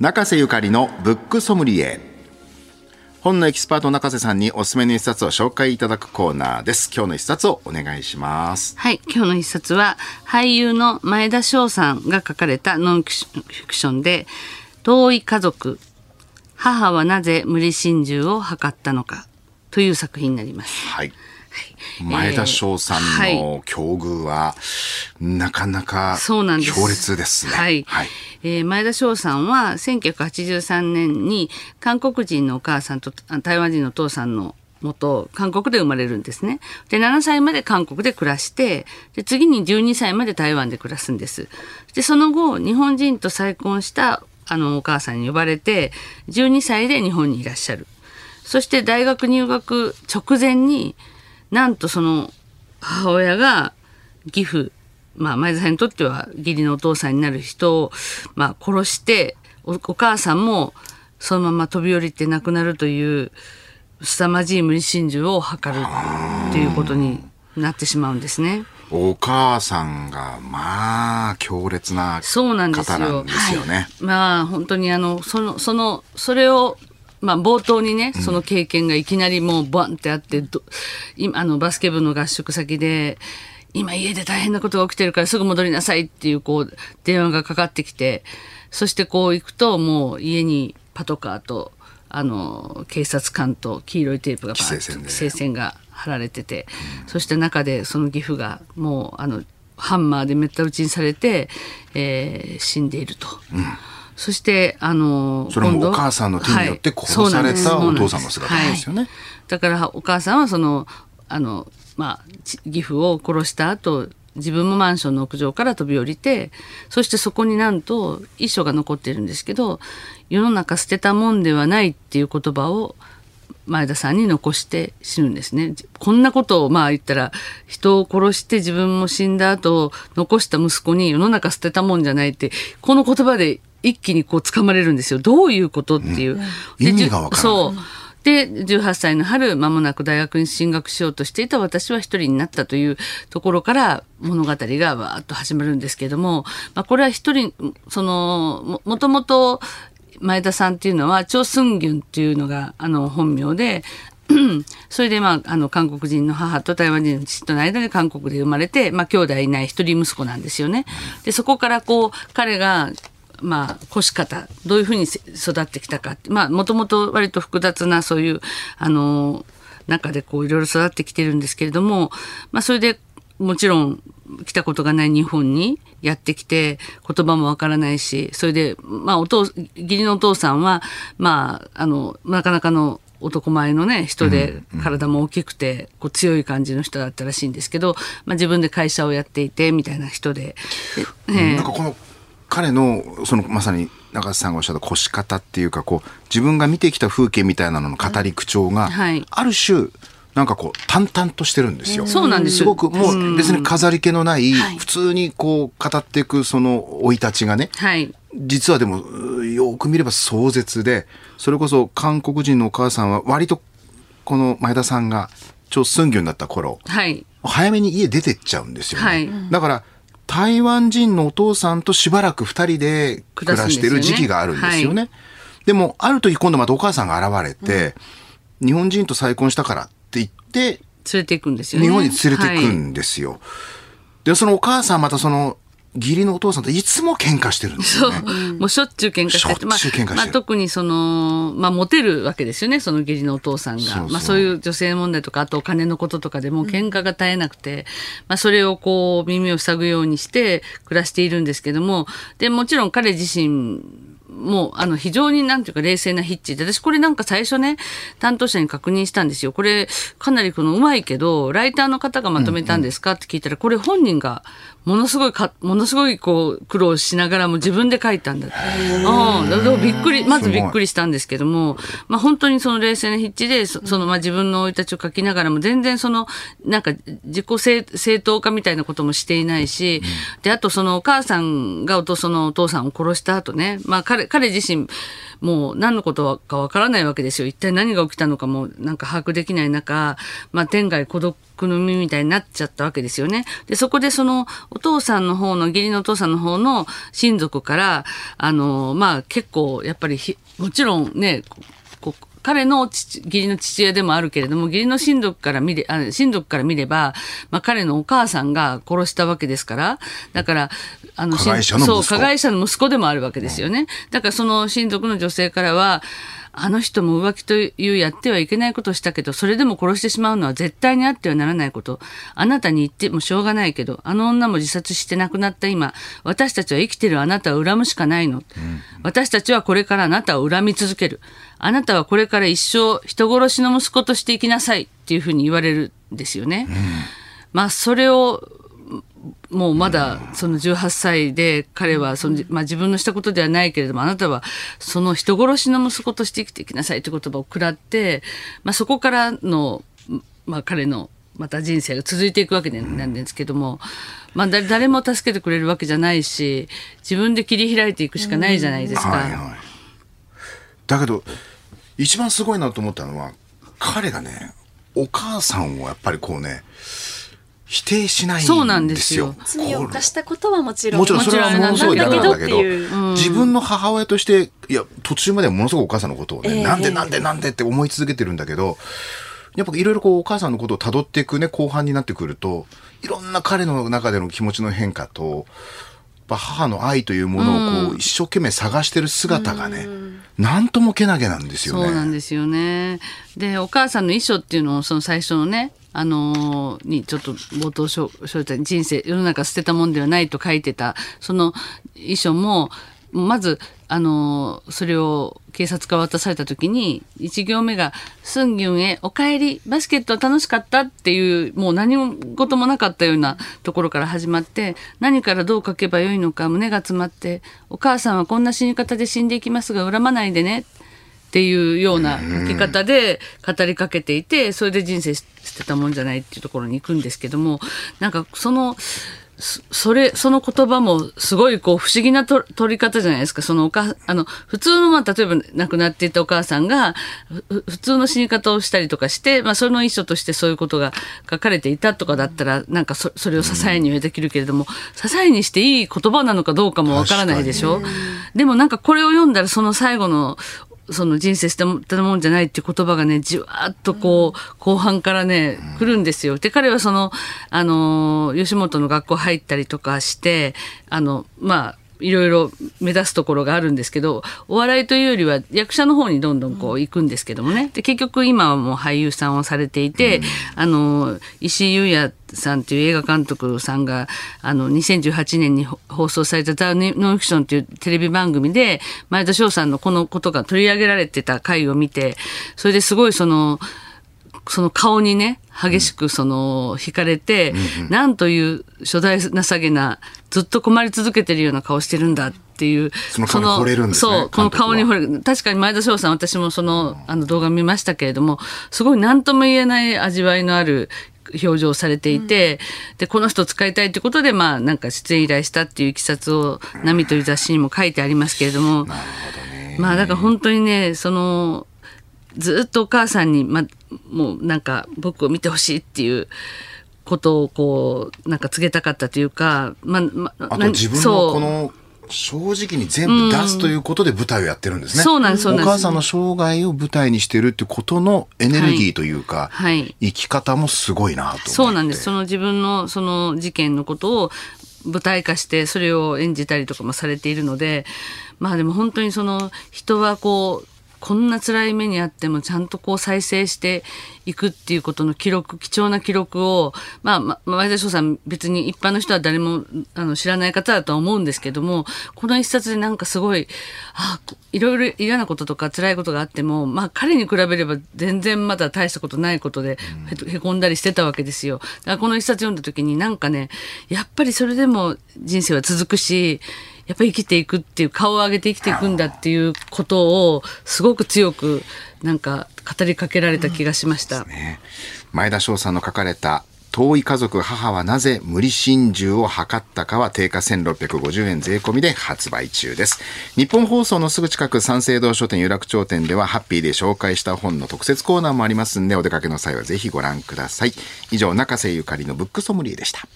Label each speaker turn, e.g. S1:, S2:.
S1: 中瀬ゆかりのブックソムリエ。本のエキスパート中瀬さんにおすすめの一冊を紹介いただくコーナーです。今日の一冊をお願いします。
S2: はい、今日の一冊は俳優の前田翔さんが書かれたノンフィクションで「遠い家族母はなぜ無理心中を図ったのか」という作品になります。
S1: はい前田翔さんの境遇は、なかなか
S2: そうなんです
S1: 強烈ですね。
S2: はい。
S1: はい
S2: えー前田翔さんは1983年に韓国人のお母さんとあ台湾人のお父さんの元韓国で生まれるんですね。で、7歳まで韓国で暮らして、で、次に12歳まで台湾で暮らすんです。で、その後、日本人と再婚したあのお母さんに呼ばれて、12歳で日本にいらっしゃる。そして大学入学直前になんとその母親が義父、まあ、前田さんにとっては義理のお父さんになる人を、まあ、殺しておお母さんもそのまま飛び降りて亡くなるという凄まじい無理心中を図るっていうことになってしまうんですね。
S1: お母さんが、まあ、強烈な
S2: そうなんですよ。
S1: 方なんですよね。
S2: まあ本当にあのそのそのそれをまあ冒頭にねその経験がいきなりもうバンってあってど今あのバスケ部の合宿先で今家で大変なことが起きてるからすぐ戻りなさいっていうこう電話がかかってきてそしてこう行くともう家にパトカーとあの警察官と黄色いテープがバーッと
S1: 規制線
S2: が張られてて、そして中でその義父がもうあのハンマーでめった打ちにされて、えー死んでいると。そしてあの
S1: それもお母さんの手によって
S2: はい
S1: 殺されたお父さんの姿なんですよね。
S2: はい。だからお母さんはそのあの、まあ、ち義父を殺した後自分もマンションの屋上から飛び降りてそしてそこになんと遺書が残ってるんですけど世の中捨てたもんではないっていう言葉を前田さんに残して死ぬんですね。こんなことをまあ言ったら人を殺して自分も死んだ後残した息子に世の中捨てたもんじゃないってこの言葉で一気にこう掴まれるんですよ。どういうことっていう。で
S1: 意味が
S2: そう。で18歳の春間もなく大学に進学しようとしていた私は一人になったというところから物語がわーっと始まるんですけれども、まあ、これは一人そのももともと前田さんっていうのはチョ・スンギュンっていうのがあの本名で それで、まあ、あの韓国人の母と台湾人の父との間で韓国で生まれて、まあ、兄弟いない一人息子なんですよね。でそこからこう彼がまあ、腰方、どういうふうにせ育ってきたかまあ、もともと割と複雑な、そういう、あの、中でこう、いろいろ育ってきてるんですけれども、まあ、それでもちろん、来たことがない日本にやってきて、言葉もわからないし、それで、まあ、お父、義理のお父さんは、まあ、あの、なかなかの、男前のね人で体も大きくてこう強い感じの人だったらしいんですけど、まあ、自分で会社をやっていてみたいな人で。でね
S1: なんかこの彼のそのまさに中瀬さんがおっしゃった腰方っていうかこう自分が見てきた風景みたいなのの語り口調が、
S2: はい。
S1: ある種なんかこう淡々としてるんですよ。
S2: そうなんです。
S1: すごくもう別に飾り気のない、
S3: はい。
S1: 普通にこう語っていくその生い立ちがね、
S2: はい。
S1: 実はでもうよく見れば壮絶でそれこそ韓国人のお母さんは割とこの前田さんが超スンギュンだった頃
S2: はい。
S1: 早めに家出てっちゃうんですよね。
S2: はい。
S1: だから台湾人のお父さんとしばらく二人で暮らしてる時期があるんですよね。でもある時今度またお母さんが現れて、日本人と再婚したからって言って
S2: 連れていくんですよね。
S1: 日本に連れていく
S2: はい
S1: んですよ。でそのお母さんまたその義理のお父さんといつも喧嘩してるんです
S2: そう。
S1: よね。、
S2: もうしょっちゅう喧嘩し
S1: ょっちゅう喧嘩してる。
S2: まあまあ、特にその、まあ、モテるわけですよね、その義理のお父さんが。
S1: そう
S2: まあ、そういう女性問題とか、あとお金のこととかでもう喧嘩が絶えなくて、まあ、それをこう、耳を塞ぐようにして暮らしているんですけども、で、もちろん彼自身、もう、あの、非常になんていうか冷静なヒッチで、私これなんか最初ね、担当者に確認したんですよ。これ、かなりこのうまいけど、ライターの方がまとめたんですか？って聞いたら、これ本人が、ものすごいか、ものすごいこう、苦労しながらも自分で書いたんだって。うん。びっくり、まずびっくりしたんですけども、まあ本当にその冷静な筆致で、そそのまあ自分の生い立ちを書きながらも、全然その、なんか自己正正当化みたいなこともしていないし、で、あとそのお母さんがおとそのお父さんを殺した後ね、まあ彼、彼自身、もう何のことかわからないわけですよ。一体何が起きたのかもなんか把握できない中、まあ、天外孤独の身みたいになっちゃったわけですよね。で、そこでそのお父さんの方の、義理のお父さんの方の親族から、あの、まあ結構やっぱりもちろんね、彼の父、義理の父親でもあるけれども、義理の親族から見れ、あ親族から見れば、まあ彼のお母さんが殺したわけですから、だから、
S1: あの、加害者の
S2: そう、加害者の息子でもあるわけですよね。だからその親族の女性からは、あの人も浮気というやってはいけないことをしたけど、それでも殺してしまうのは絶対にあってはならないこと。あなたに言ってもしょうがないけど、あの女も自殺して亡くなった今、私たちは生きてるあなたを恨むしかないの。うん、私たちはこれからあなたを恨み続ける。あなたはこれから一生人殺しの息子として生きなさいっていうふうに言われるんですよね。うん、まあ、それをもうまだその18歳で彼はその、まあ、自分のしたことではないけれどもあなたはその人殺しの息子として生きていきなさいという言葉を食らって、まあ、そこからの、まあ、彼のまた人生が続いていくわけなんですけども、まあ、誰も助けてくれるわけじゃないし自分で切り開いていくしかないじゃないですか。はいはい、
S1: だけど一番すごいなと思ったのは彼がねお母さんをやっぱりこうね否定しないんですよ。
S3: 罪を犯したことはもちろん。
S1: もちろんそれはものすごい嫌なんだけど、自分の母親として、いや、途中まではものすごくお母さんのことをね、えー、なんでなんでなんでって思い続けてるんだけど、やっぱいろいろこうお母さんのことを辿っていくね、後半になってくると、いろんな彼の中での気持ちの変化と、母の愛というものをこう、一生懸命探してる姿がね、なんともけなげなんですよね。
S2: そうなんですよね。で、お母さんの遺書っていうのを、その最初のね、あのにちょっと冒頭書書いた人生世の中捨てたもんではないと書いてたその遺書もまずあのそれを警察から渡された時に1行目が「スンギュンへお帰りバスケット楽しかった?」っていうもう何事もなかったようなところから始まって何からどう書けばよいのか胸が詰まって「お母さんはこんな死に方で死んでいきますが恨まないでね」っていうような書き方で語りかけていてそれで人生捨てたもんじゃないっていうところに行くんですけどもなんかそのそれ、その言葉もすごいこう不思議なと取り方じゃないですか。そのおか、あの、普通のまあ例えば亡くなっていたお母さんが普通の死に方をしたりとかして、まあその遺書としてそういうことが書かれていたとかだったら、なんかそそれを支えにはできるけれども、支えにしていい言葉なのかどうかもわからないでしょ？でもなんかこれを読んだらその最後のその人生捨てたもんじゃないっていう言葉がね、じわっとこう、後半からね、来るんですよ。で、彼はその、あの、吉本の学校入ったりとかして、あの、まあ、いろいろ目指すところがあるんですけど、お笑いというよりは役者の方にどんどんこう行くんですけどもね。で、結局今はもう俳優さんをされていて、うん、あの、石井優也さんという映画監督さんが、あの、2018年に放送されたザ・ノンフィクションというテレビ番組で、前田翔さんのこのことが取り上げられてた回を見て、それですごいその、その顔にね、激しくその惹かれて、うんうん、なんという初代情けな、ずっと困り続けてるような顔してるんだっていう。
S1: その顔に惚れるんですね。
S2: そう、この顔に惚れる。確かに前田翔さん、私もその、あの動画見ましたけれども、すごい何とも言えない味わいのある表情されていて、うん、で、この人使いたいってことで、まあ、なんか出演依頼したっていういきさつを、波という雑誌にも書いてありますけれども。まあ、だから本当にね、その、ずっとお母さんに、ま、もうなんか僕を見てほしいっていうことをこうなんか告げたかったというか、ま
S1: まあと自分のこの正直に全部出すということで舞台をやってるんですね。
S2: そうなんです、お
S1: 母さんの生涯を舞台にしてるってことのエネルギーというか、はい、生き方もすごいなと
S2: そうなんです。その自分のその事件のことを舞台化してそれを演じたりとかもされているので、まあでも本当にその人はこうこんな辛い目にあってもちゃんとこう再生していくっていうことの記録貴重な記録を、まあ、ま前田翔さん別に一般の人は誰もあの知らない方だとは思うんですけどもこの一冊でなんかすごいあいろいろ嫌なこととか辛いことがあっても、まあ、彼に比べれば全然まだ大したことないことでへへこんだりしてたわけですよ。だからこの一冊読んだ時になんかねやっぱりそれでも人生は続くしやっぱり生きていくっていう顔を上げて生きていくんだっていうことをすごく強くなんか語りかけられた気がしました。
S1: ね、前田翔さんの書かれた遠い家族母はなぜ無理心中を図ったかは定価1650円税込みで発売中です。日本放送のすぐ近く三省堂書店有楽町店ではハッピーで紹介した本の特設コーナーもありますんでお出かけの際はぜひご覧ください。以上中瀬ゆかりのブックソムリエでした。